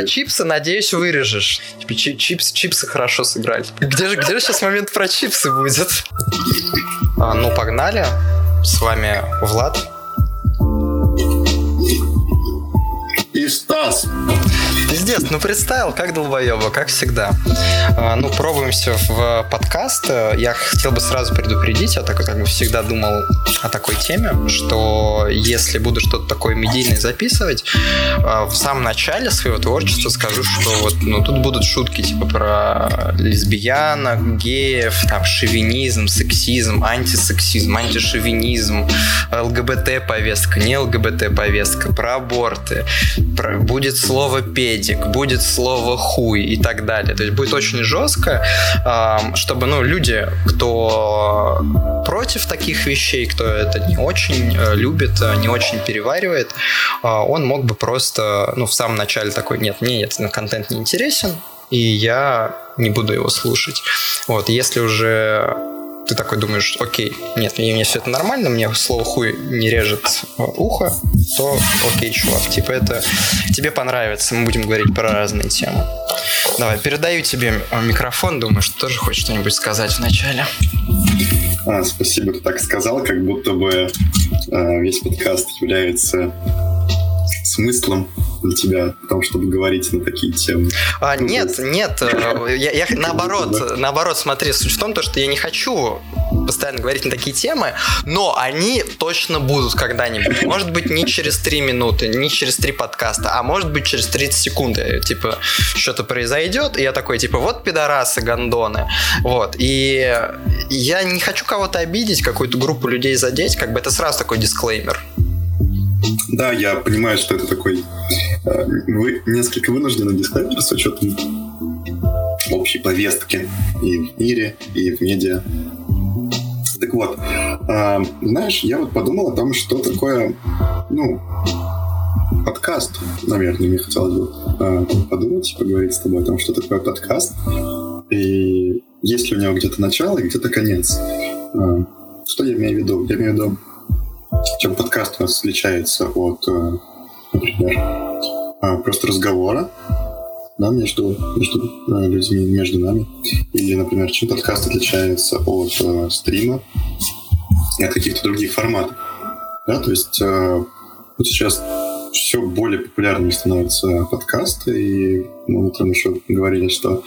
про чипсы, надеюсь, вырежешь. Типа, чипс, чипсы хорошо сыграли. Где же, где же сейчас момент про чипсы будет? А, ну, погнали. С вами Влад. И Стас. Пиздец, ну представил, как долбоеба, как всегда. А, ну, пробуемся в подкаст. Я хотел бы сразу предупредить, я так как бы всегда думал о такой теме, что если буду что-то такое медийное записывать, а, в самом начале своего творчества скажу, что вот, ну, тут будут шутки типа про лесбиянок, геев, там, шовинизм, сексизм, антисексизм, антишовинизм, ЛГБТ-повестка, не ЛГБТ-повестка, про аборты, про... будет слово «петь», педик, будет слово хуй и так далее. То есть будет очень жестко, чтобы ну, люди, кто против таких вещей, кто это не очень э, любит, э, не очень переваривает, а, он мог бы просто ну, в самом начале такой, нет, мне этот контент не интересен, и я не буду его слушать. Вот, если уже ты такой думаешь, окей, нет, мне, мне все это нормально, мне слово хуй не режет э, ухо, то окей, чувак, типа это тебе понравится, мы будем говорить про разные темы. Давай, передаю тебе э, микрофон, думаю, что тоже хочешь что-нибудь сказать вначале. А, спасибо, ты так сказал, как будто бы э, весь подкаст является смыслом для тебя в том, чтобы говорить на такие темы? А, ну, нет, есть... нет, э, я, я наоборот, наоборот, смотри, суть в том, то, что я не хочу постоянно говорить на такие темы, но они точно будут когда-нибудь. Может быть, не через 3 минуты, не через 3 подкаста, а может быть, через 30 секунд. Типа, что-то произойдет, и я такой, типа, вот пидорасы, гондоны. Вот. И я не хочу кого-то обидеть, какую-то группу людей задеть, как бы это сразу такой дисклеймер. Да, я понимаю, что это такой э, вы несколько вынуждены дисклеймер с учетом общей повестки и в мире, и в медиа. Так вот, э, знаешь, я вот подумал о том, что такое, ну, подкаст, наверное, мне хотелось бы э, подумать поговорить с тобой о том, что такое подкаст, и есть ли у него где-то начало и где-то конец. Э, что я имею в виду? Я имею в виду, чем подкаст у нас отличается от, э, например, а, просто разговора да, между, между э, людьми, между нами. Или, например, чем подкаст отличается от э, стрима и от каких-то других форматов. Да, то есть э, вот сейчас все более популярными становятся подкасты, и мы утром еще говорили, что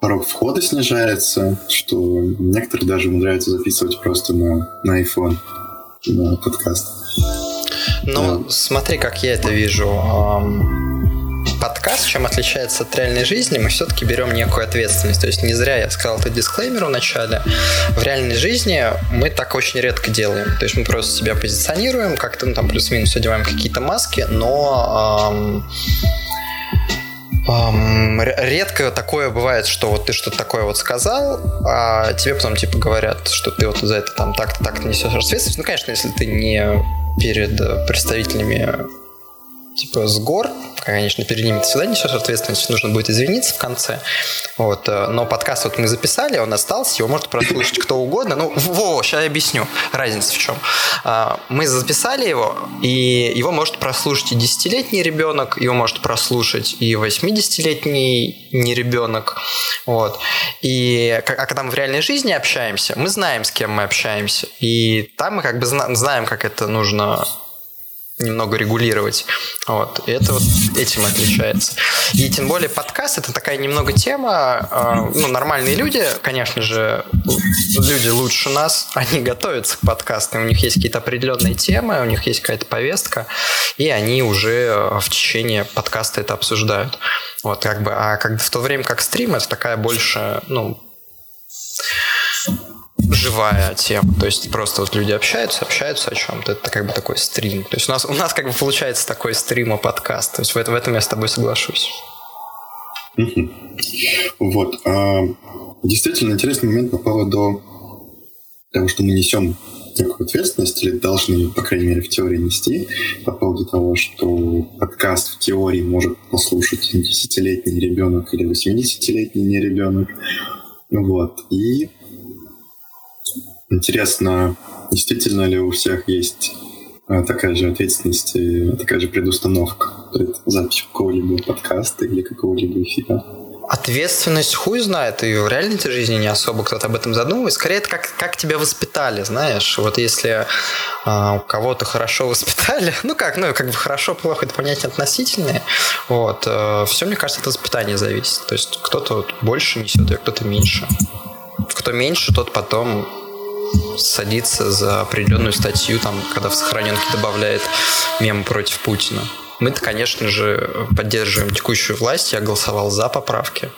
порог входа снижается, что некоторые даже умудряются записывать просто на, на iPhone на подкаст. Ну, да. смотри, как я это вижу. Подкаст, чем отличается от реальной жизни, мы все-таки берем некую ответственность. То есть не зря я сказал этот дисклеймер в начале. В реальной жизни мы так очень редко делаем. То есть мы просто себя позиционируем, как-то ну, там плюс-минус одеваем какие-то маски, но эм, редко такое бывает, что вот ты что-то такое вот сказал, а тебе потом типа говорят, что ты вот за это там так-то так-то несешь ответственность. Ну, конечно, если ты не перед представителями типа с гор, конечно, перед ними ты всегда несешь ответственность, нужно будет извиниться в конце. Вот, э, но подкаст вот мы записали, он остался, его может прослушать кто угодно. Ну, во, сейчас я объясню, разница в чем. А, мы записали его, и его может прослушать и 10-летний ребенок, его может прослушать и 80-летний не ребенок. Вот. И а когда мы в реальной жизни общаемся, мы знаем, с кем мы общаемся. И там мы как бы знаем, как это нужно немного регулировать. Вот. И это вот этим отличается. И тем более подкаст это такая немного тема. Э, ну, нормальные люди, конечно же, люди лучше нас, они готовятся к подкастам, у них есть какие-то определенные темы, у них есть какая-то повестка, и они уже в течение подкаста это обсуждают. Вот, как бы, а как в то время как стрим, это такая больше, ну, живая тема. То есть просто вот люди общаются, общаются о чем-то. Это как бы такой стрим. То есть у нас, у нас как бы получается такой стрим и подкаст. То есть в, этом, в этом я с тобой соглашусь. Вот. А, действительно интересный момент по поводу того, что мы несем некую ответственность или должны, по крайней мере, в теории нести по поводу того, что подкаст в теории может послушать десятилетний ребенок или 80-летний не ребенок. Вот. И Интересно, действительно ли у всех есть а, такая же ответственность такая же предустановка? перед записью какого-либо подкаста или какого-либо эфира? Ответственность хуй знает, и в реальной жизни не особо кто-то об этом задумывается. Скорее, это как, как тебя воспитали, знаешь. Вот если э, кого-то хорошо воспитали, ну как, ну как бы хорошо, плохо, это понятие относительное. Вот, э, все, мне кажется, от воспитания зависит. То есть кто-то вот больше несет, а кто-то меньше. Кто меньше, тот потом садится за определенную статью, там, когда в сохраненке добавляет мем против Путина. Мы-то, конечно же, поддерживаем текущую власть. Я голосовал за поправки.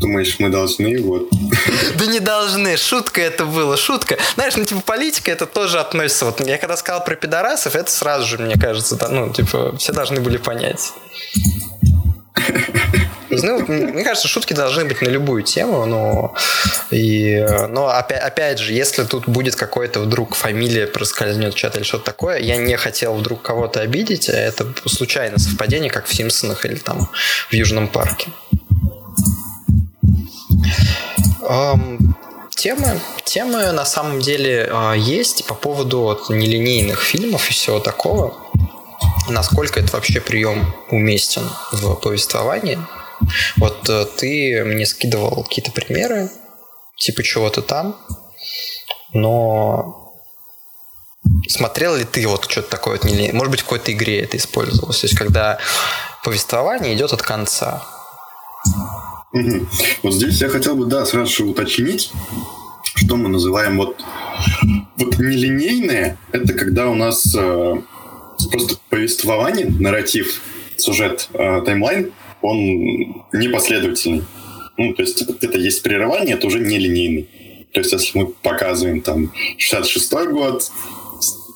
Думаешь, мы должны вот... Да не должны. Шутка это было. Шутка. Знаешь, ну, типа, политика это тоже относится. Вот я когда сказал про пидорасов, это сразу же, мне кажется, да, ну, типа, все должны были понять. Ну, мне кажется, шутки должны быть на любую тему, но, и, но опять, опять же, если тут будет какой-то вдруг фамилия проскользнет чат или что-то такое, я не хотел вдруг кого-то обидеть, а это случайное совпадение, как в Симпсонах или там в Южном парке. Темы, темы на самом деле а, есть по поводу вот, нелинейных фильмов и всего такого. Насколько это вообще прием уместен в повествовании. Вот э, ты мне скидывал какие-то примеры, типа чего-то там, но смотрел ли ты вот что-то такое, может быть, в какой-то игре это использовалось, то есть когда повествование идет от конца. Угу. Вот здесь я хотел бы, да, сразу же уточнить, что мы называем вот, вот нелинейное, это когда у нас э, просто повествование, нарратив, сюжет, э, таймлайн он непоследовательный. Ну, то есть это есть прерывание, это уже нелинейный. То есть если мы показываем там 66-й год,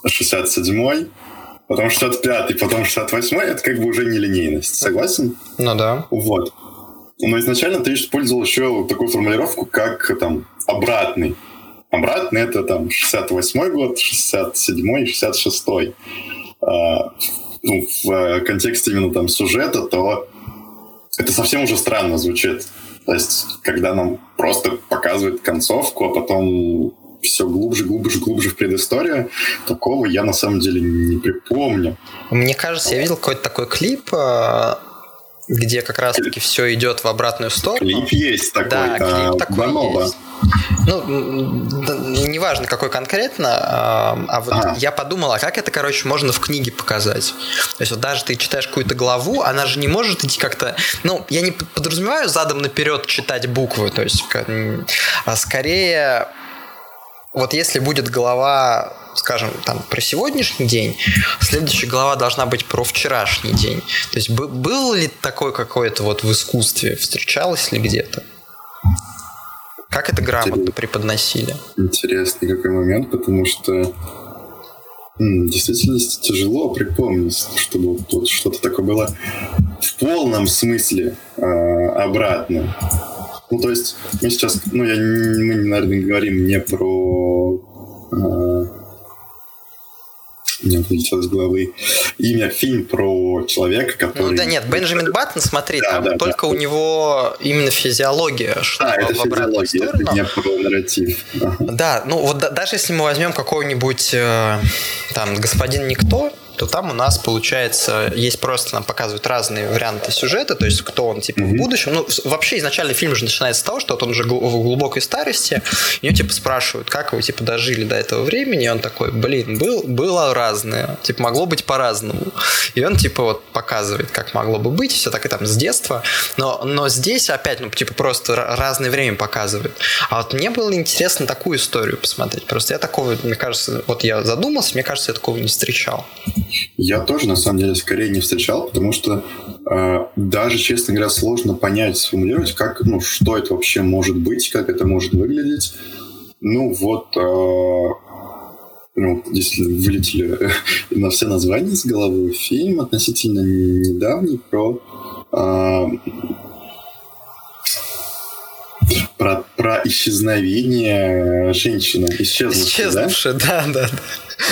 67-й, потом 65-й, потом 68-й, это как бы уже нелинейность. Согласен? Ну да. Вот. Но изначально ты использовал еще такую формулировку, как там обратный. Обратный это там 68-й год, 67-й, 66-й. А, ну, в контексте именно там сюжета, то это совсем уже странно звучит. То есть, когда нам просто показывают концовку, а потом все глубже, глубже, глубже в предысторию, такого я на самом деле не припомню. Мне кажется, я видел какой-то такой клип, э, где как раз-таки все идет в обратную сторону. Клип есть такой. Да, клип такой Банова. есть. Ну, неважно, какой конкретно, а, а вот а. я подумала, как это, короче, можно в книге показать. То есть вот даже ты читаешь какую-то главу, она же не может идти как-то... Ну, я не подразумеваю задом наперед читать буквы, то есть а скорее вот если будет глава, скажем, там про сегодняшний день, следующая глава должна быть про вчерашний день. То есть был ли такой какой-то вот в искусстве, встречалось ли где-то? Как это грамотно преподносили? Интересный какой момент, потому что в действительности тяжело припомнить, чтобы вот что-то такое было в полном смысле э, обратно. Ну, то есть мы сейчас, ну, я, мы, наверное, говорим не про э, у меня вылетело из головы имя, фильм про человека, который... Ну да нет, Бенджамин Баттон, смотри, да, там да, только да. у него именно физиология, что а, это в обратную сторону. Это не про нарратив. Да, ну вот да, даже если мы возьмем какого-нибудь э, там господин Никто, то там у нас, получается, есть просто, нам показывают разные варианты сюжета, то есть кто он, типа, mm-hmm. в будущем. Ну, вообще, изначально фильм же начинается с того, что вот он уже в глубокой старости, и него, типа, спрашивают, как вы, типа, дожили до этого времени, и он такой, блин, был, было разное, типа, могло быть по-разному. И он, типа, вот показывает, как могло бы быть, все так и там с детства, но, но здесь опять, ну, типа, просто разное время показывает. А вот мне было интересно такую историю посмотреть. Просто я такого, мне кажется, вот я задумался, мне кажется, я такого не встречал. Я тоже, на самом деле, скорее не встречал, потому что э, даже, честно говоря, сложно понять, сформулировать, как, ну, что это вообще может быть, как это может выглядеть. Ну, вот, э, ну, действительно, вылетели на все названия с головы. Фильм относительно недавний про э, про, про исчезновение женщины. Исчезнувшей, Исчезнувшая, да? да, да, да.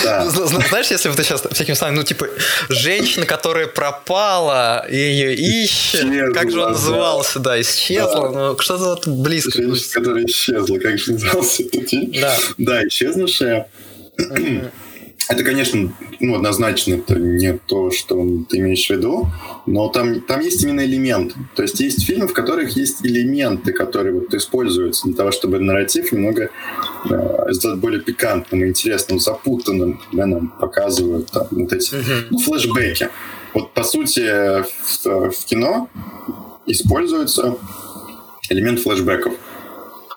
Да. Знаешь, если бы ты сейчас всяким словом, ну, типа, женщина, которая пропала, и ее ищет, исчезла, как же он назывался, да, да исчезла, да. ну, что-то вот близко. Женщина, которая исчезла, как же назывался этот фильм? Да. Да, исчезнувшая. Это, конечно, ну, однозначно это не то, что ты имеешь в виду, но там, там есть именно элемент. То есть есть фильмы, в которых есть элементы, которые вот используются для того, чтобы нарратив немного э, сделать более пикантным, интересным, запутанным. Да, нам показывают там, вот эти ну, флешбеки. Вот, по сути, в, в кино используется элемент флешбеков.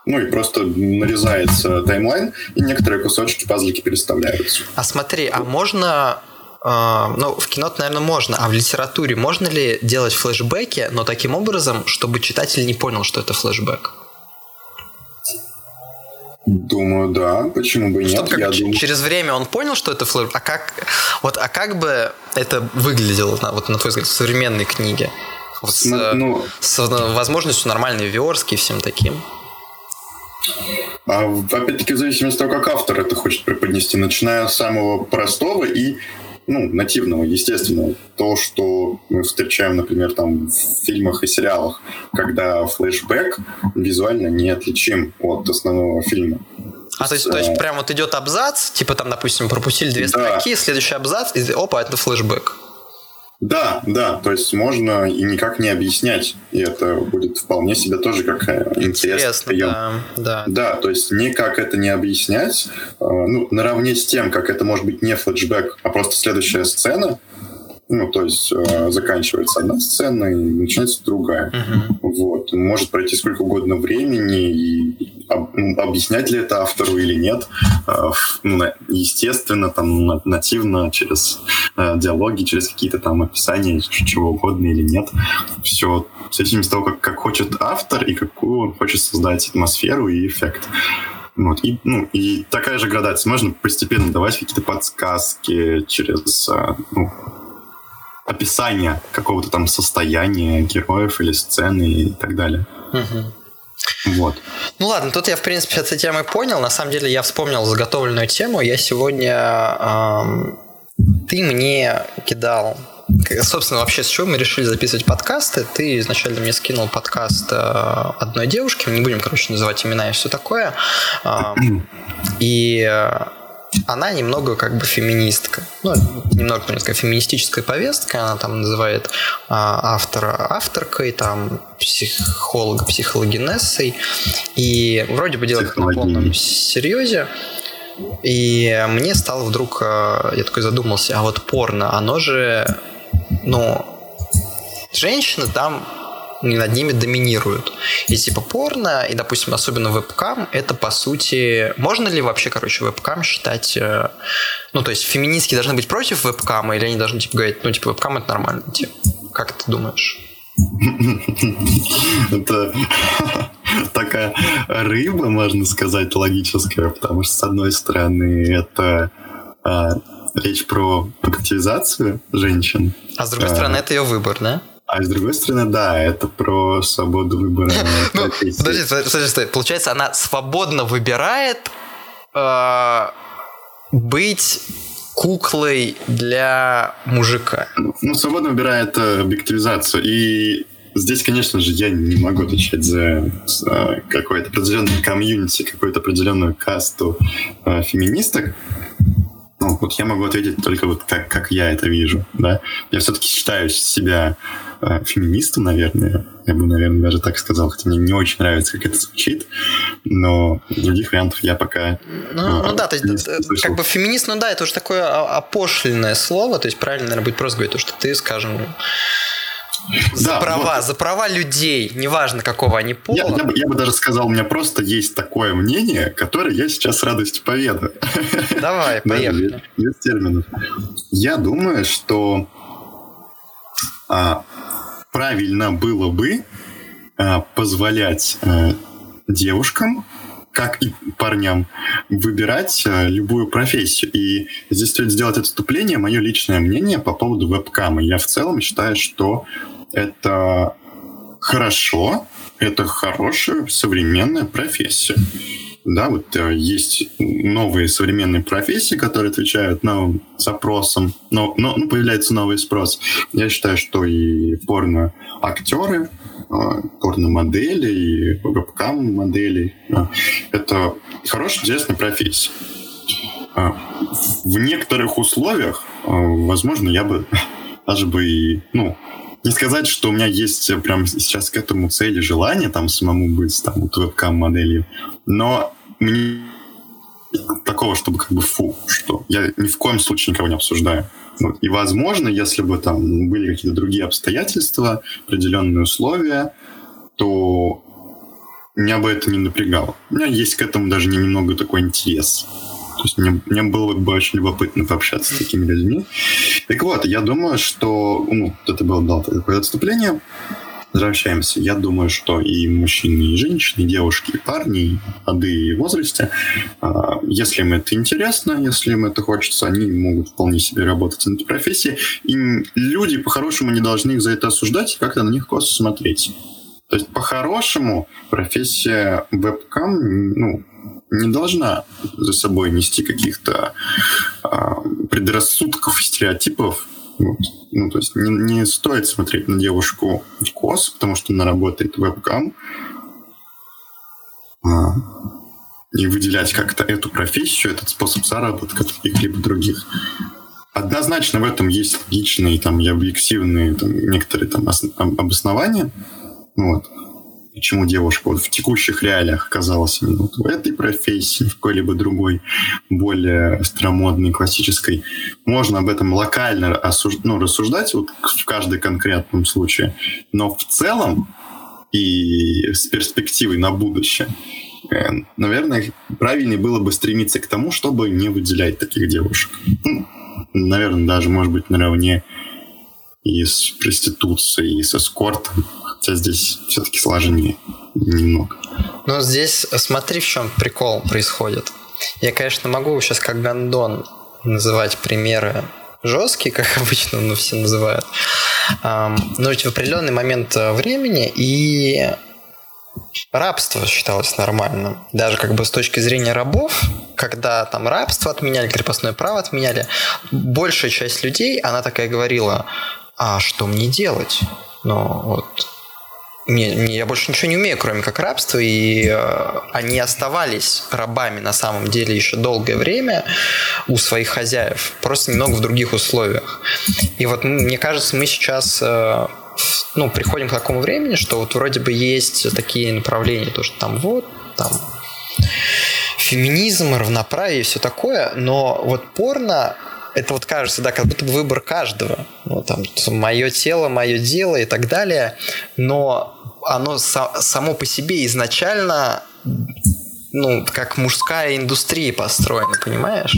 Ну и просто нарезается таймлайн, и некоторые кусочки пазлики переставляются. А смотри, а можно Uh, ну, в кино наверное, можно, а в литературе можно ли делать флешбеки, но таким образом, чтобы читатель не понял, что это флешбэк? Думаю, да. Почему бы нет? Чтобы Я думаю... Через время он понял, что это флешбэк. А как, вот, а как бы это выглядело, вот, на твой взгляд, в современной книге? Вот с, ну, с возможностью нормальной верстки и всем таким? А, опять-таки, в зависимости от того, как автор это хочет преподнести, начиная с самого простого и ну, нативного, естественного. То, что мы встречаем, например, там в фильмах и сериалах, когда флешбэк визуально неотличим от основного фильма. А то есть, то есть э, прям вот идет абзац, типа там, допустим, пропустили две да. строки, следующий абзац, и опа, это флешбэк. Да, да, то есть можно и никак не объяснять, и это будет вполне себе тоже как э, интересный прием. Да, да. да, то есть никак это не объяснять, э, ну, наравне с тем, как это может быть не флешбэк, а просто следующая сцена, ну, то есть э, заканчивается одна сцена и начинается другая. Uh-huh. Вот. Может пройти сколько угодно времени, и объяснять ли это автору или нет. Э, естественно, там нативно, через э, диалоги, через какие-то там описания, чего угодно или нет. Все в зависимости от того, как, как хочет автор и какую он хочет создать атмосферу и эффект. Вот. И, ну, и такая же градация. Можно постепенно давать какие-то подсказки через э, ну, описание какого-то там состояния героев или сцены и так далее. Угу. Вот. Ну ладно, тут я, в принципе, этой темы понял. На самом деле я вспомнил заготовленную тему. Я сегодня... Эм, ты мне кидал Собственно, вообще с чего мы решили записывать подкасты? Ты изначально мне скинул подкаст э, одной девушки, не будем, короче, называть имена и все такое. Э, и она немного как бы феминистка. Ну, немного, можно сказать, феминистическая повестка. Она там называет а, автора авторкой, там психолога психологинессой. И вроде бы делает на полном серьезе. И мне стало вдруг, а, я такой задумался, а вот порно, оно же, ну, женщины там над ними доминируют. И типа порно, и, допустим, особенно вебкам, это по сути... Можно ли вообще, короче, вебкам считать... Э, ну, то есть феминистки должны быть против вебкама, или они должны типа говорить, ну, типа, вебкам это нормально. Типа, как ты думаешь? Это такая рыба, можно сказать, логическая, потому что, с одной стороны, это а, речь про активизацию женщин. А с другой а, стороны, это ее выбор, да? А с другой стороны, да, это про свободу выбора. Ну, подожди, подожди, получается, она свободно выбирает э, быть куклой для мужика. Ну, свободно выбирает э, объективизацию. И здесь, конечно же, я не могу отвечать за, за какое-то определенное комьюнити, какую-то определенную касту э, феминисток. Ну, вот я могу ответить только вот как, как я это вижу, да. Я все-таки считаю себя э, феминистом, наверное. Я бы, наверное, даже так сказал, хотя мне не очень нравится, как это звучит, но других вариантов я пока... Ну, э, ну да, то есть э, как бы феминист, ну да, это уже такое опошленное слово, то есть правильно, наверное, будет просто говорить то, что ты, скажем, за да, права, вот. за права людей, неважно какого они пола. Я, я, бы, я бы даже сказал, у меня просто есть такое мнение, которое я сейчас с радостью поведаю. Давай, поехали. без, без терминов. Я думаю, что а, правильно было бы а, позволять а, девушкам как и парням, выбирать а, любую профессию. И здесь стоит сделать отступление, мое личное мнение по поводу вебкама. Я в целом считаю, что это хорошо, это хорошая современная профессия. Да, вот э, есть новые современные профессии, которые отвечают новым запросам, но, но ну, появляется новый спрос. Я считаю, что и порно-актеры, э, порно-модели, и вебкам-модели э, это хорошая, интересная профессия. в некоторых условиях, возможно, я бы даже бы и, ну, не сказать, что у меня есть прямо сейчас к этому цели желание там самому быть там вот вебкам-моделью, но мне такого, чтобы как бы фу, что я ни в коем случае никого не обсуждаю. Вот. И, возможно, если бы там были какие-то другие обстоятельства, определенные условия, то меня бы это не напрягало. У меня есть к этому даже немного такой интерес. То мне, мне было бы очень любопытно пообщаться с такими людьми. Так вот, я думаю, что... Ну, это было да, такое отступление. Возвращаемся. Я думаю, что и мужчины, и женщины, и девушки, и парни, и воды и возрасте, а, если им это интересно, если им это хочется, они могут вполне себе работать на этой профессии. И люди по-хорошему не должны их за это осуждать и как-то на них косо смотреть. То есть по-хорошему профессия вебкам, ну, не должна за собой нести каких-то а, предрассудков и стереотипов. Вот. Ну, то есть не, не стоит смотреть на девушку кос, потому что она работает вебкам, а, и выделять как-то эту профессию, этот способ заработка от каких-либо других. Однозначно в этом есть логичные там, и объективные там, некоторые там, обоснования. Вот почему девушка вот в текущих реалиях оказалась именно вот в этой профессии, в какой-либо другой, более старомодной, классической. Можно об этом локально осуж... ну, рассуждать вот в каждом конкретном случае, но в целом и с перспективой на будущее, э, наверное, правильнее было бы стремиться к тому, чтобы не выделять таких девушек. Ну, наверное, даже, может быть, наравне и с проституцией, и с эскортом хотя здесь все-таки сложнее немного. Но здесь смотри, в чем прикол происходит. Я, конечно, могу сейчас как гандон называть примеры жесткие, как обычно ну, все называют. Но ведь в определенный момент времени и рабство считалось нормальным. Даже как бы с точки зрения рабов, когда там рабство отменяли, крепостное право отменяли, большая часть людей, она такая говорила, а что мне делать? Ну, вот не, не, я больше ничего не умею, кроме как рабства, и э, они оставались рабами на самом деле еще долгое время у своих хозяев, просто немного в других условиях. И вот мне кажется, мы сейчас э, ну, приходим к такому времени, что вот вроде бы есть такие направления, то, что там вот, там феминизм, равноправие и все такое, но вот порно это вот кажется, да, как будто бы выбор каждого. Ну, там, мое тело, мое дело и так далее. Но оно само по себе изначально ну, как мужская индустрия построена, понимаешь?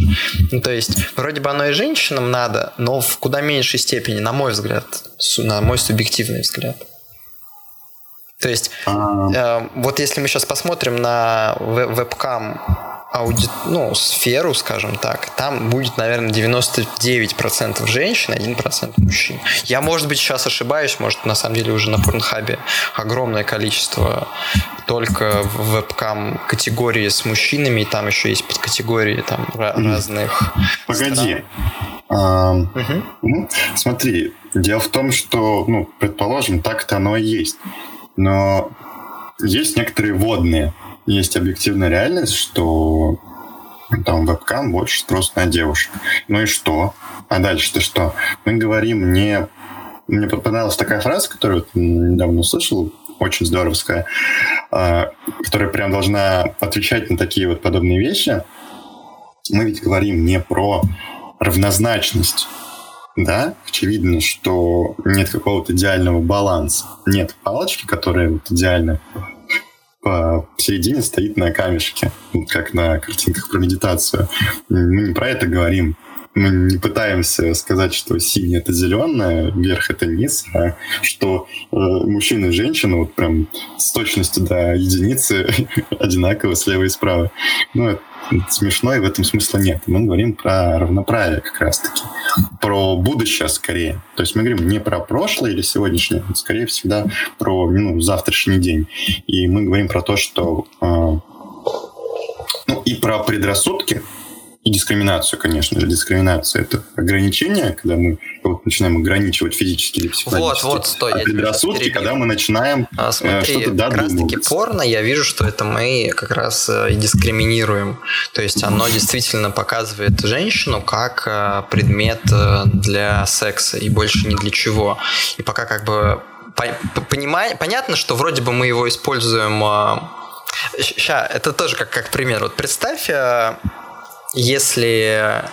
Ну, то есть, вроде бы оно и женщинам надо, но в куда меньшей степени, на мой взгляд, на мой субъективный взгляд. То есть, э, вот если мы сейчас посмотрим на вебкам ауди... ну, сферу, скажем так, там будет, наверное, 99% женщин, 1% мужчин. Я, может быть, сейчас ошибаюсь, может, на самом деле уже на Порнхабе огромное количество только в вебкам категории с мужчинами, и там еще есть подкатегории там mm-hmm. разных. Погоди. А, угу. Смотри, дело в том, что, ну, предположим, так-то оно и есть. Но есть некоторые водные есть объективная реальность, что там вебкам больше спрос на девушек. Ну и что? А дальше-то что? Мы говорим не... Мне понравилась такая фраза, которую недавно услышал, очень здоровская, а, которая прям должна отвечать на такие вот подобные вещи. Мы ведь говорим не про равнозначность. Да, очевидно, что нет какого-то идеального баланса. Нет палочки, которая вот идеально посередине стоит на камешке, как на картинках про медитацию. Мы не про это говорим. Мы не пытаемся сказать, что синий это зеленое, вверх это низ, а что э, мужчина и женщина вот прям с точностью до единицы одинаково слева и справа. Ну, это смешно, и в этом смысла нет. Мы говорим про равноправие как раз-таки, про будущее скорее. То есть мы говорим не про прошлое или сегодняшнее, а скорее всегда про ну, завтрашний день. И мы говорим про то, что э, ну и про предрассудки, и дискриминацию, конечно же. Дискриминация — это ограничение, когда мы вот, начинаем ограничивать физически или психологически. Вот, вот, стой. А предрассудки, когда мы начинаем а, смотри, что-то как раз-таки порно, я вижу, что это мы как раз и дискриминируем. То есть оно действительно показывает женщину как предмет для секса и больше ни для чего. И пока как бы понимай, понятно, что вроде бы мы его используем... Сейчас, это тоже как, как пример. Вот представь, если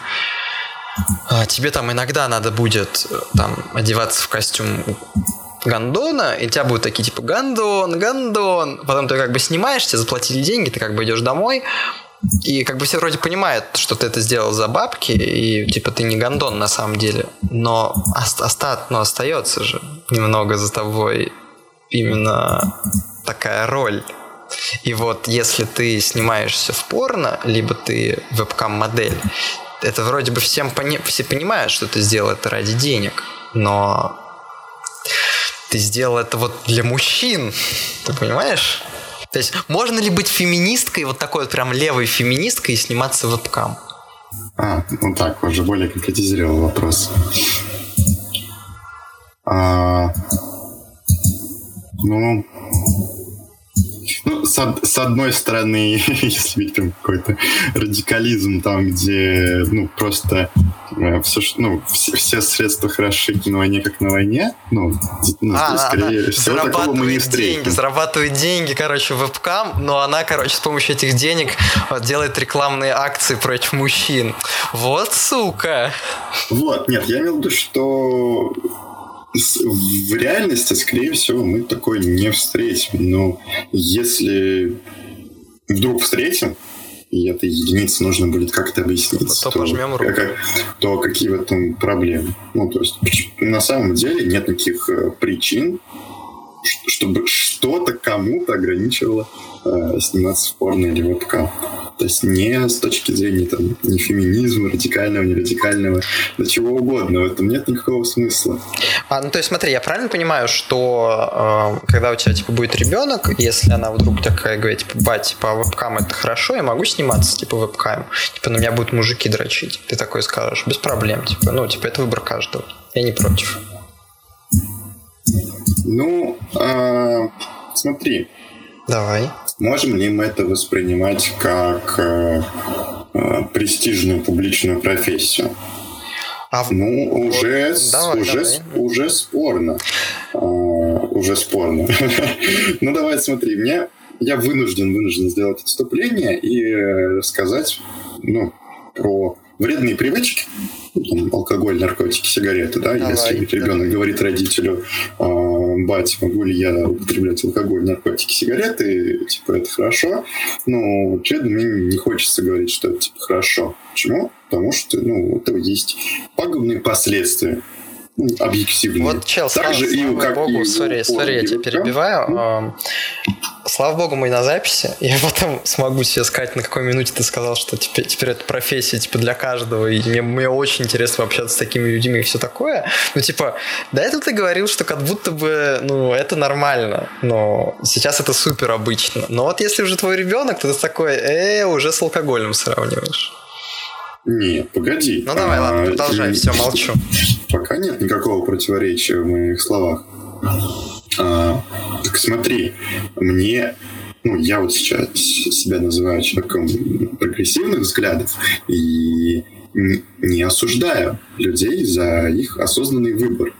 тебе там иногда надо будет там одеваться в костюм гандона, и у тебя будут такие типа гандон, гандон, потом ты как бы снимаешь, тебе заплатили деньги, ты как бы идешь домой, и как бы все вроде понимают, что ты это сделал за бабки, и типа ты не гондон на самом деле. Но остат, ну, остается же немного за тобой именно такая роль. И вот если ты снимаешься в порно, либо ты вебкам-модель, это вроде бы всем пони- все понимают, что ты сделал это ради денег, но ты сделал это вот для мужчин, ты понимаешь? То есть можно ли быть феминисткой, вот такой вот прям левой феминисткой и сниматься в вебкам? А, ну так, уже более конкретизировал вопрос. А, ну, с, с одной стороны, если видеть прям какой-то радикализм там, где, ну, просто э, все, ну, все, все средства хороши на войне, как на войне, ну, ну а, скорее она всего, такого мы не встретим. деньги, зарабатывает деньги, короче, вебкам, но она, короче, с помощью этих денег делает рекламные акции против мужчин. Вот сука! Вот, нет, я имел в виду, что в реальности, скорее всего, мы такое не встретим. Но если вдруг встретим, и этой единице нужно будет как-то объяснить, то, то, как, то какие в этом проблемы? Ну, то есть, на самом деле нет никаких э, причин, чтобы что-то кому-то ограничивало э, сниматься в порно или вебкам. То есть не с точки зрения там, ни феминизма, радикального, не радикального, да чего угодно. В этом нет никакого смысла. А, ну, то есть, смотри, я правильно понимаю, что э, когда у тебя типа будет ребенок, если она вдруг такая говорит, типа, бать, типа, вебкам это хорошо, я могу сниматься, типа, вебкам. Типа, на меня будут мужики дрочить. Ты такой скажешь, без проблем, типа, ну, типа, это выбор каждого. Я не против. Ну, э, смотри. Давай. Можем ли мы это воспринимать как э, э, престижную публичную профессию? А ну, уже, давай, уже, давай. уже спорно. А, уже спорно. ну, давай смотри, мне я вынужден, вынужден сделать отступление и рассказать ну, про вредные привычки, там, алкоголь, наркотики, сигареты, да, Давай, если ребенок да. говорит родителю, а, бать, могу ли я употреблять алкоголь, наркотики, сигареты, типа, это хорошо, но очевидно, мне не хочется говорить, что это, типа, хорошо. Почему? Потому что, ну, у этого есть пагубные последствия объективные. Вот, чел, Также слава, и, слава как богу, сори, сори, я тебя перебиваю. Mm. Слава богу, мы на записи. Я потом смогу себе сказать, на какой минуте ты сказал, что теперь, теперь это профессия типа для каждого, и мне, мне очень интересно общаться с такими людьми и все такое. Ну, типа, до этого ты говорил, что как будто бы, ну, это нормально, но сейчас это супер обычно. Но вот если уже твой ребенок, то ты такой, э, уже с алкоголем сравниваешь. Нет, погоди. Ну давай, а, ладно, продолжай, все, молчу. Пока нет никакого противоречия в моих словах. А, так смотри, мне ну, я вот сейчас себя называю человеком прогрессивных взглядов и не осуждаю людей за их осознанный выбор.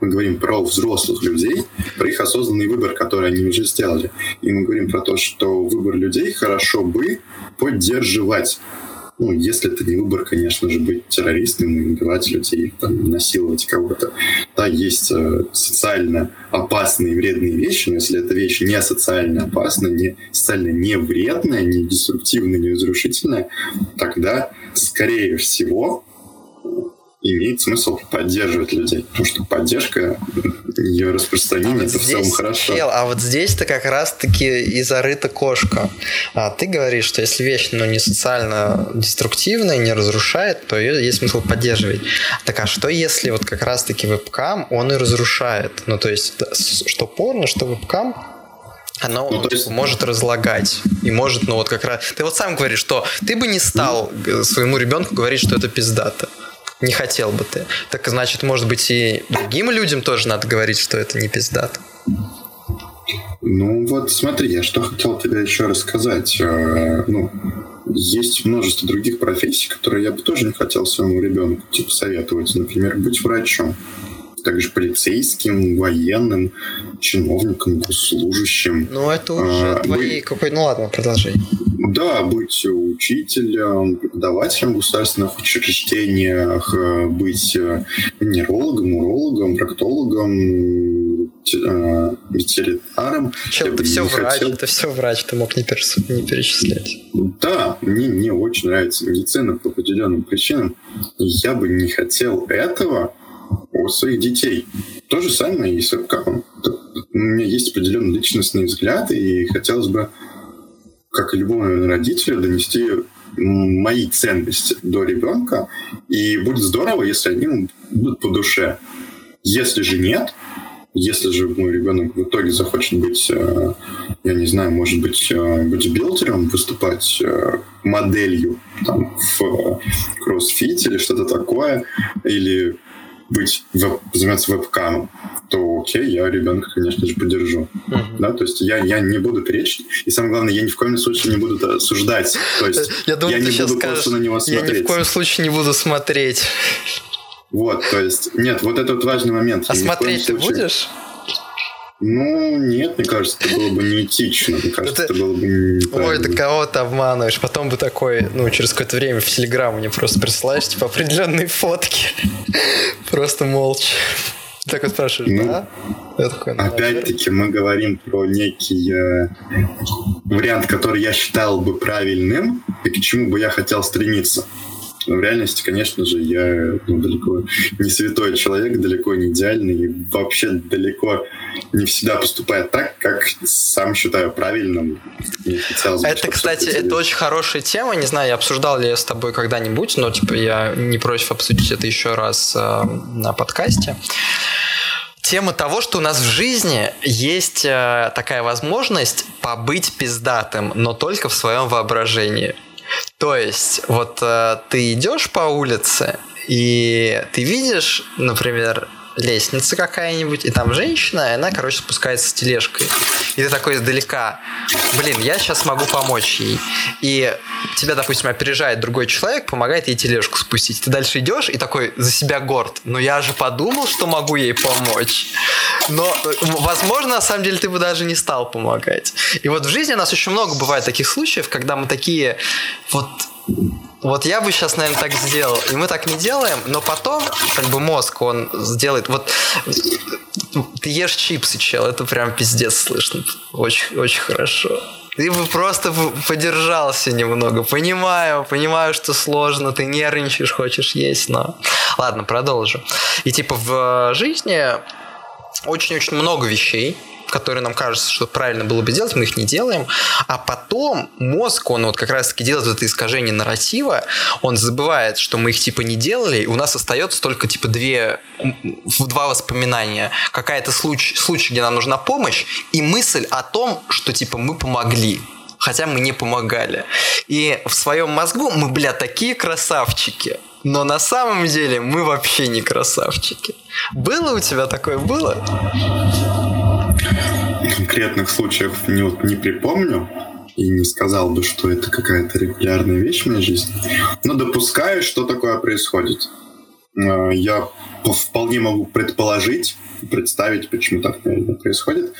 Мы говорим про взрослых людей, про их осознанный выбор, который они уже сделали. И мы говорим про то, что выбор людей хорошо бы поддерживать ну, если это не выбор, конечно же, быть террористом и убивать людей, там, насиловать кого-то. Да, есть э, социально опасные вредные вещи, но если эта вещь не социально опасна, не социально не вредная, не деструктивная, не разрушительная, тогда, скорее всего, имеет смысл поддерживать людей, потому что поддержка, ее распространение, а это в целом хорошо. Чел, а вот здесь-то как раз-таки и зарыта кошка. А ты говоришь, что если вещь ну, не социально деструктивная, не разрушает, то ее есть смысл поддерживать. Так а что если вот как раз-таки вебкам он и разрушает? Ну то есть что порно, что вебкам оно ну, есть... может разлагать и может, ну вот как раз... Ты вот сам говоришь, что ты бы не стал своему ребенку говорить, что это пиздато. Не хотел бы ты. Так значит, может быть, и другим людям тоже надо говорить, что это не пиздато. Ну вот смотри, я что хотел тебе еще рассказать. Э, ну, есть множество других профессий, которые я бы тоже не хотел своему ребенку типа, советовать. Например, быть врачом также полицейским, военным, чиновником, госслужащим. Ну, это уже а, твои быть... какой... Ну, ладно, продолжай. Да, быть учителем, преподавателем в государственных учреждениях, э, быть э, нейрологом, урологом, проктологом, э, ветеринаром. Чем ты все врач, хотел... это все врач, ты мог не, перес... не перечислять. Да, мне, мне очень нравится медицина по определенным причинам. Я бы не хотел этого, у своих детей. То же самое и с вебкамом. У меня есть определенный личностный взгляд, и хотелось бы, как и любому наверное, родителю, донести мои ценности до ребенка, и будет здорово, если они будут по душе. Если же нет, если же мой ребенок в итоге захочет быть, э, я не знаю, может быть, э, быть билдером, выступать э, моделью там, в кроссфите или что-то такое, или быть веб, заниматься вебкамом, то окей, я ребенка, конечно же, поддержу. Uh-huh. Да, то есть я, я не буду перечить, и самое главное, я ни в коем случае не буду осуждать. То есть я, думаю, я не буду скажешь, просто на него смотреть. Я ни в коем случае не буду смотреть. Вот, то есть, нет, вот это вот важный момент. А смотреть ты случае... будешь? Ну, нет, мне кажется, это было бы неэтично. Мне кажется, это, это было бы неправильно. Ой, ты кого то обманываешь. Потом бы такой, ну, через какое-то время в Телеграм мне просто присылаешь, типа, определенные фотки. Просто молча. Так вот спрашиваешь, ну, да? такой, ну, опять-таки мы говорим про некий э, вариант, который я считал бы правильным, и к чему бы я хотел стремиться. Но в реальности, конечно же, я ну, далеко не святой человек, далеко не идеальный и вообще далеко не всегда поступает так, как сам считаю правильным. это, кстати, это очень хорошая тема. Не знаю, я обсуждал ли я с тобой когда-нибудь, но типа я не против обсудить это еще раз э, на подкасте тема того, что у нас в жизни есть э, такая возможность побыть пиздатым, но только в своем воображении. То есть, вот э, ты идешь по улице, и ты видишь, например, лестница какая-нибудь, и там женщина, и она, короче, спускается с тележкой. И ты такой издалека, блин, я сейчас могу помочь ей. И тебя, допустим, опережает другой человек, помогает ей тележку спустить. Ты дальше идешь и такой за себя горд. Но я же подумал, что могу ей помочь. Но, возможно, на самом деле ты бы даже не стал помогать. И вот в жизни у нас очень много бывает таких случаев, когда мы такие вот вот я бы сейчас, наверное, так сделал. И мы так не делаем, но потом, как бы мозг, он сделает. Вот ты ешь чипсы, чел, это прям пиздец слышно. Очень, очень хорошо. Ты бы просто подержался немного. Понимаю, понимаю, что сложно, ты нервничаешь, хочешь есть, но... Ладно, продолжим. И типа в жизни очень-очень много вещей, которые нам кажется, что правильно было бы делать, мы их не делаем, а потом мозг, он вот как раз-таки делает это искажение нарратива, он забывает, что мы их типа не делали, и у нас остается только типа две, два воспоминания. Какая-то случай, случай, где нам нужна помощь, и мысль о том, что типа мы помогли хотя мы не помогали. И в своем мозгу мы, бля, такие красавчики. Но на самом деле мы вообще не красавчики. Было у тебя такое? Было? Конкретных случаев не, вот, не припомню и не сказал бы, что это какая-то регулярная вещь в моей жизни, но допускаю, что такое происходит. А, я вполне могу предположить, представить, почему так, наверное, происходит,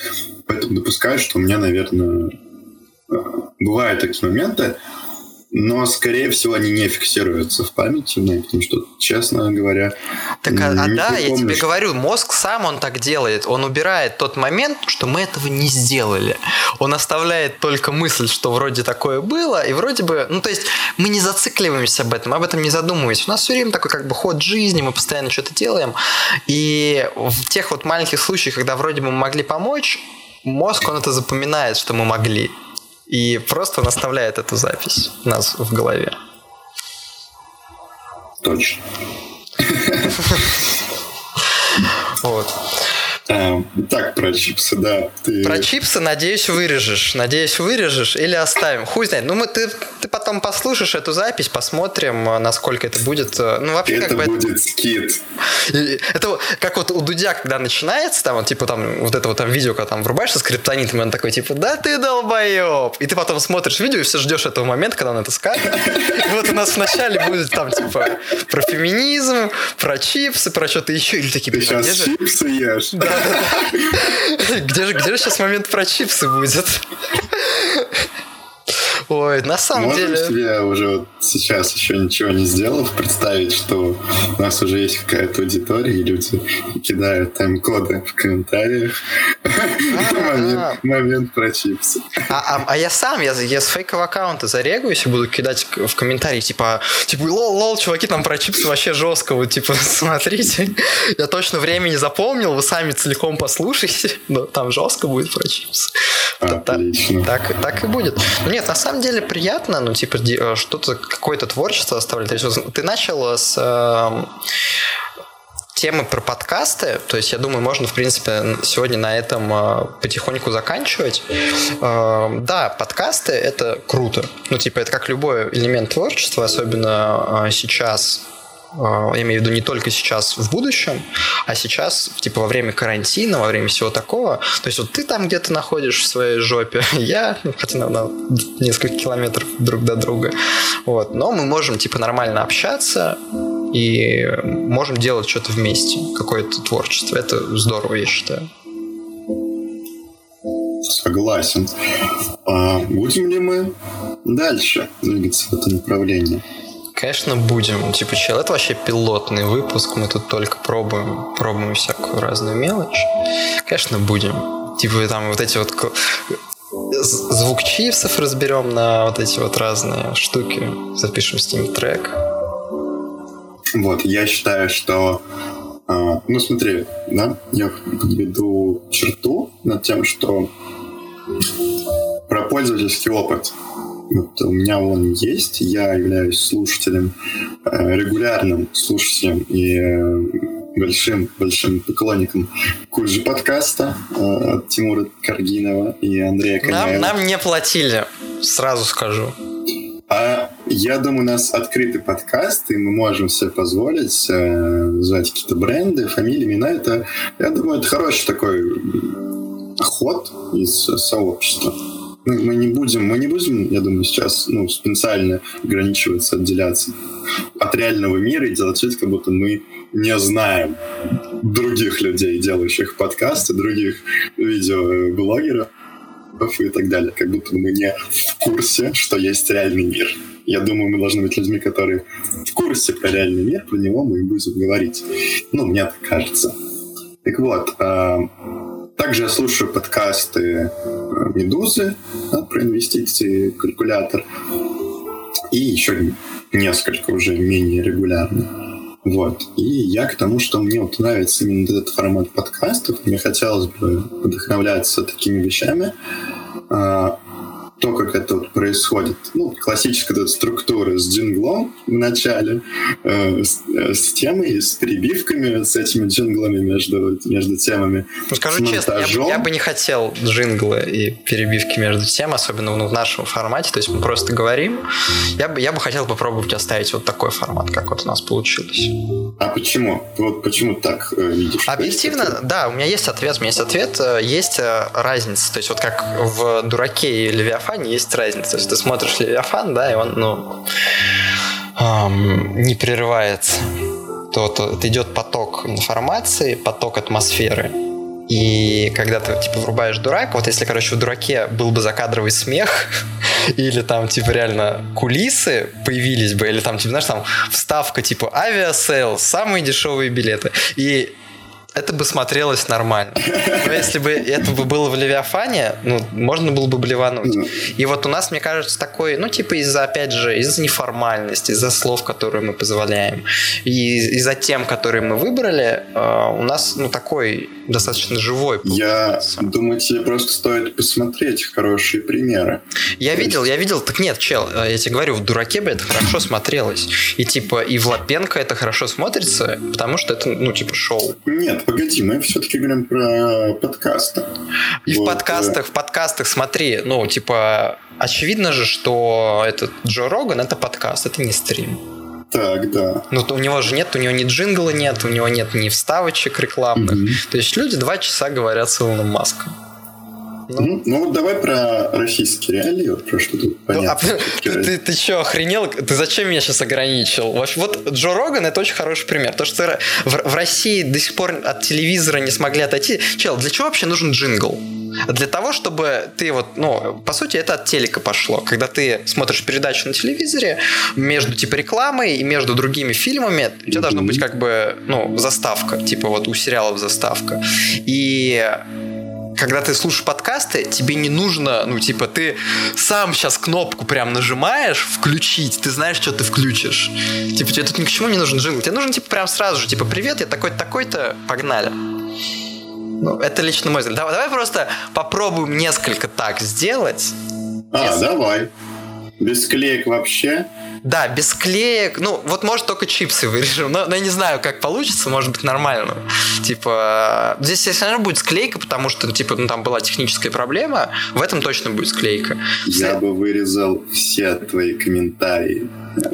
поэтому допускаю, что у меня, наверное, а, бывают такие моменты, но, скорее всего, они не фиксируются в памяти, ну, потому что, честно говоря, Так, а, а да, я тебе говорю, мозг сам он так делает. Он убирает тот момент, что мы этого не сделали. Он оставляет только мысль, что вроде такое было, и вроде бы, ну, то есть мы не зацикливаемся об этом, об этом не задумываемся. У нас все время такой как бы ход жизни, мы постоянно что-то делаем. И в тех вот маленьких случаях, когда вроде бы мы могли помочь, мозг, он это запоминает, что мы могли. И просто он оставляет эту запись у нас в голове. Точно. Вот. А, так, про чипсы, да. Ты... Про чипсы, надеюсь, вырежешь. Надеюсь, вырежешь или оставим. Хуй знает. Ну, мы, ты, ты потом послушаешь эту запись, посмотрим, насколько это будет. Ну, вообще, это как бы... будет это... скид. Это как вот у Дудя, когда начинается, там, вот, типа, там, вот это вот там видео, когда там врубаешься с криптонитом, и он такой, типа, да ты долбоеб. И ты потом смотришь видео и все ждешь этого момента, когда он это скажет. И вот у нас вначале будет там, типа, про феминизм, про чипсы, про что-то еще. Или такие, ты сейчас чипсы ешь. Да, где же, где же сейчас момент про чипсы будет? Ой, на самом Можем деле... себе уже сейчас еще ничего не сделав, представить, что у нас уже есть какая-то аудитория, и люди кидают тайм-коды в комментариях. Момент про чипсы. А, а, а я сам, я, с фейкового аккаунта зарегаюсь и буду кидать в комментарии, типа, типа, lol, lol, чуваки, там про чипсы вообще жестко, вот, типа, смотрите, я точно время не запомнил, вы сами целиком послушайте, но там жестко будет про чипсы. Отлично. Так, так и будет. Нет, на самом деле приятно, ну, типа, что-то какое-то творчество оставлять. То есть ты начал с э, темы про подкасты, то есть я думаю, можно, в принципе, сегодня на этом э, потихоньку заканчивать. Э, да, подкасты — это круто. Ну, типа, это как любой элемент творчества, особенно э, сейчас, я имею в виду не только сейчас в будущем, а сейчас, типа, во время карантина, во время всего такого. То есть вот ты там где-то находишь в своей жопе, я, хотя на, на несколько километров друг до друга. Вот. Но мы можем, типа, нормально общаться и можем делать что-то вместе, какое-то творчество. Это здорово, я считаю. Согласен. А будем ли мы дальше двигаться в это направление? Конечно, будем. Типа, чел, это вообще пилотный выпуск, мы тут только пробуем, пробуем всякую разную мелочь. Конечно, будем. Типа, там вот эти вот звук чипсов разберем на вот эти вот разные штуки. Запишем с ним трек. Вот, я считаю, что а, ну, смотри, да, я подведу черту над тем, что про пользовательский опыт. Вот у меня он есть, я являюсь слушателем, э, регулярным слушателем и э, большим большим поклонником Кульжи подкаста э, от Тимура Каргинова и Андрея Коняева. Нам, нам не платили, сразу скажу. А я думаю, у нас открытый подкаст, и мы можем себе позволить э, называть какие-то бренды, фамилии, имена. Это, я думаю, это хороший такой ход из сообщества мы, мы не будем, мы не будем, я думаю, сейчас ну, специально ограничиваться, отделяться от реального мира и делать вид, как будто мы не знаем других людей, делающих подкасты, других видеоблогеров и так далее. Как будто мы не в курсе, что есть реальный мир. Я думаю, мы должны быть людьми, которые в курсе про реальный мир, про него мы и будем говорить. Ну, мне так кажется. Так вот, а, также я слушаю подкасты э, «Медузы» да, про инвестиции, калькулятор. И еще несколько уже менее регулярно. Вот. И я к тому, что мне вот нравится именно этот формат подкастов. Мне хотелось бы вдохновляться такими вещами. То, как это вот происходит. Ну, классическая эта структура с джинглом в начале, э, с, э, с темой, с перебивками, с этими джинглами между, между темами. Ну, скажу честно, я, бы, я бы не хотел джинглы и перебивки между тем, особенно ну, в нашем формате, то есть мы просто говорим. Я бы, я бы хотел попробовать оставить вот такой формат, как вот у нас получилось. А почему? Вот почему так э, видишь? Объективно, да, у меня есть ответ, у меня есть ответ, э, есть э, разница, то есть вот как в «Дураке» и «Левиафане» Левиафане есть разница. То есть ты смотришь Левиафан, да, и он, ну, эм, не прерывается. То, то, идет поток информации, поток атмосферы. И когда ты, типа, врубаешь дурак, вот если, короче, в дураке был бы закадровый смех, или там, типа, реально кулисы появились бы, или там, типа, знаешь, там вставка, типа, Aviasales, самые дешевые билеты. И это бы смотрелось нормально. Но если бы это бы было в Левиафане, ну, можно было бы блевануть. И вот у нас, мне кажется, такой, ну, типа из-за, опять же, из-за неформальности, из-за слов, которые мы позволяем, и из-за тем, которые мы выбрали, э, у нас, ну, такой достаточно живой. Получается. Я думаю, тебе просто стоит посмотреть хорошие примеры. Я То видел, есть... я видел, так нет, чел, э, я тебе говорю, в «Дураке» бы это хорошо смотрелось. И типа и в «Лапенко» это хорошо смотрится, потому что это, ну, типа, шоу. Нет, Нет, погоди, мы все-таки говорим про подкасты. И вот. в подкастах, в подкастах, смотри, ну, типа, очевидно же, что этот Джо Роган это подкаст, это не стрим. Так, да. Ну, у него же нет, у него ни джингла нет, у него нет ни вставочек рекламных. Mm-hmm. То есть люди два часа говорят с Илоном Маском. Ну, ну, вот давай про российские реалии, вот про что тут понятно. Ну, а, ты, ты, ты что, охренел? Ты зачем меня сейчас ограничил? Вот Джо Роган это очень хороший пример. То, что в, в России до сих пор от телевизора не смогли отойти. Чел, для чего вообще нужен джингл? Для того, чтобы ты вот, ну, по сути, это от телека пошло. Когда ты смотришь передачу на телевизоре, между типа рекламой и между другими фильмами, у тебя должна быть как бы, ну, заставка. Типа вот у сериалов заставка. И когда ты слушаешь подкасты, тебе не нужно, ну, типа, ты сам сейчас кнопку прям нажимаешь, включить, ты знаешь, что ты включишь. Типа, тебе тут ни к чему не нужен джингл. Тебе нужен, типа, прям сразу же, типа, привет, я такой-то, такой-то, погнали. Ну, это лично мой взгляд. Давай, давай просто попробуем несколько так сделать. А, Если... давай. Без клеек вообще? Да, без клеек. Ну, вот может только чипсы вырежем. Но, но я не знаю, как получится, может быть нормально. Типа, здесь, если равно будет склейка, потому что, типа, ну, там была техническая проблема, в этом точно будет склейка. Я бы вырезал все твои комментарии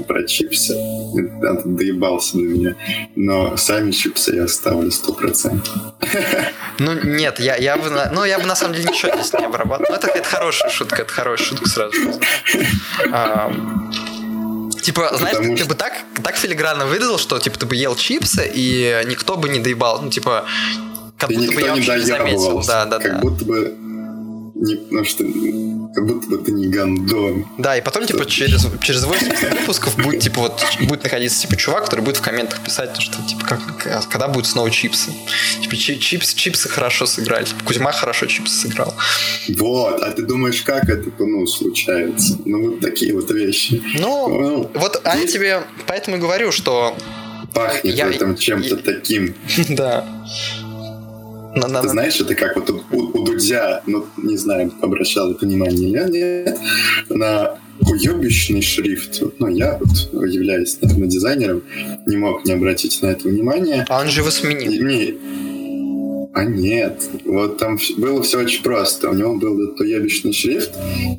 про чипсы. Ты доебался до меня. Но сами чипсы я оставлю сто процентов. Ну, нет, я, я бы, ну, я бы на самом деле ничего здесь не обрабатывал. Ну, это, это хорошая шутка, это хорошая шутка сразу. Типа, знаешь, ты, что... бы так, так филигранно выдал, что типа ты бы ел чипсы, и никто бы не доебал. Ну, типа, как и будто бы я вообще не заметил. Да, да, как да. будто бы не, ну, что, как будто бы ты не гандон. Да, и потом, типа, через, через 80 выпусков будет, типа, вот, будет находиться, типа, чувак, который будет в комментах писать, что, типа, как, когда будут снова чипсы. Типа, чипсы, чипсы хорошо сыграли. Типа, Кузьма хорошо чипсы сыграл. Вот, а ты думаешь, как это, ну, случается? Ну, вот такие вот вещи. Ну, ну вот, а я тебе поэтому и говорю, что пахнет я, этом чем-то я, таким. Да. На, на, Ты знаешь, это как вот у, у Дудя, ну, не знаю, обращал это внимание или нет, на уебищный шрифт. Ну, я вот, являюсь, наверное, дизайнером, не мог не обратить на это внимание. А он же его сменил. Не, а нет, вот там было все очень просто. У него был этот уебищный шрифт,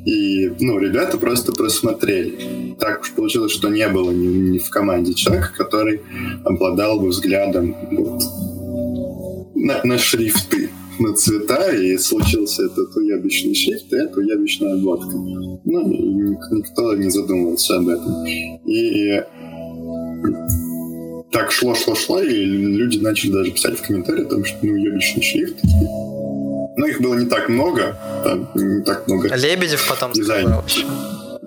и, ну, ребята просто просмотрели. Так уж получилось, что не было ни, ни в команде человека, который обладал бы взглядом вот, на, на шрифты, на цвета, и случился этот уебищный шрифт, и это уебищная обводка. Ну, и никто не задумывался об этом. И так шло, шло, шло, и люди начали даже писать в комментариях, там, что ну, уебищный шрифт. Но их было не так много, там, не так много. Лебедев потом дизайнеров.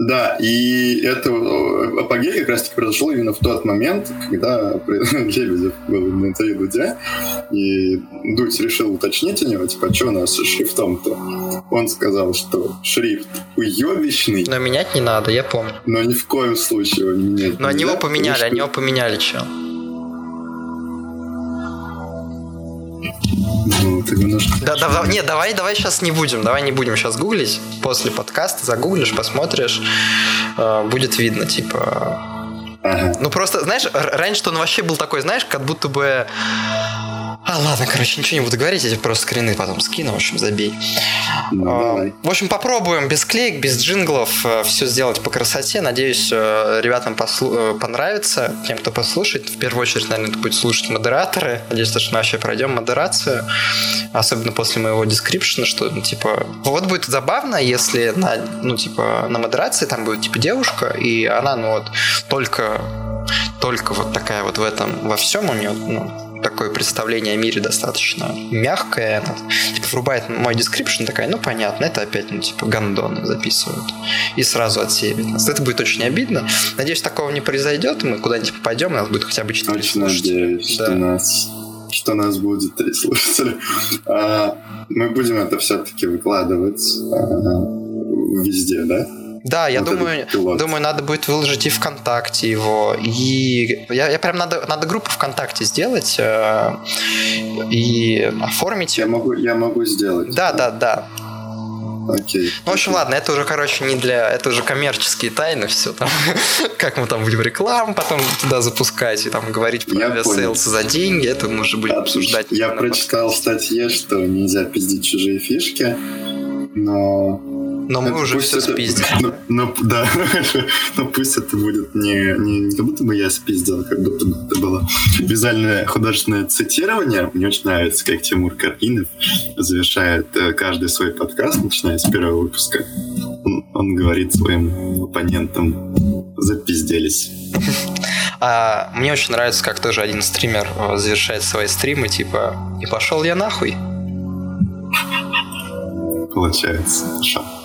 Да, и это э, апогей как раз-таки произошел именно в тот момент, когда Лебедев был на интервью Дудя, и Дудь решил уточнить у него, типа, «А что у нас с шрифтом-то? Он сказал, что шрифт уебищный. Но менять не надо, я помню. Но ни в коем случае его менять Но они его поменяли, они его поменяли, что? Ну, ты немножко... Да, да, нет, давай, давай сейчас не будем, давай не будем сейчас гуглить. После подкаста загуглишь, посмотришь, э, будет видно, типа... Ага. Ну просто, знаешь, раньше он вообще был такой, знаешь, как будто бы а, ладно, короче, ничего не буду говорить, я тебе просто скрины потом скину, в общем, забей. Ну, в общем, попробуем без клеек, без джинглов э, все сделать по красоте. Надеюсь, э, ребятам послу- э, понравится, тем, кто послушает. В первую очередь, наверное, это будет слушать модераторы. Надеюсь, что мы вообще пройдем модерацию, особенно после моего дескрипшена, что, ну, типа, вот будет забавно, если на, ну, типа, на модерации там будет, типа, девушка, и она, ну, вот, только только вот такая вот в этом, во всем у нее, ну, такое представление о мире достаточно мягкое. Она, типа, врубает мой description, такая, ну, понятно, это опять, ну, типа, гандоны записывают. И сразу отсеивает нас. Это будет очень обидно. Надеюсь, такого не произойдет, мы куда-нибудь попадем, у нас будет хотя бы 4 Очень надеюсь, да. что нас что нас будет три слушателя. А, мы будем это все-таки выкладывать а, везде, да? Да, я вот думаю, думаю, надо будет выложить и ВКонтакте его, и я, я прям надо, надо группу ВКонтакте сделать э, и оформить. Я могу, я могу сделать. Да, да, да. Окей. Ну, в общем, ладно, это уже, короче, не для... Это уже коммерческие тайны, все там. как мы там будем рекламу потом туда запускать и там говорить про Aviasales за деньги, это мы уже будем обсуждать. Я прочитал в статье, что нельзя пиздить чужие фишки, но но мы уже все это, спиздили. Ну, ну, да, но пусть это будет не, не, не как будто бы я спиздил, как будто бы это было визуальное художественное цитирование. Мне очень нравится, как Тимур Карпинов завершает э, каждый свой подкаст, начиная с первого выпуска. Он, он говорит своим оппонентам «запизделись». А, мне очень нравится, как тоже один стример э, завершает свои стримы, типа «И пошел я нахуй». Получается. Хорошо.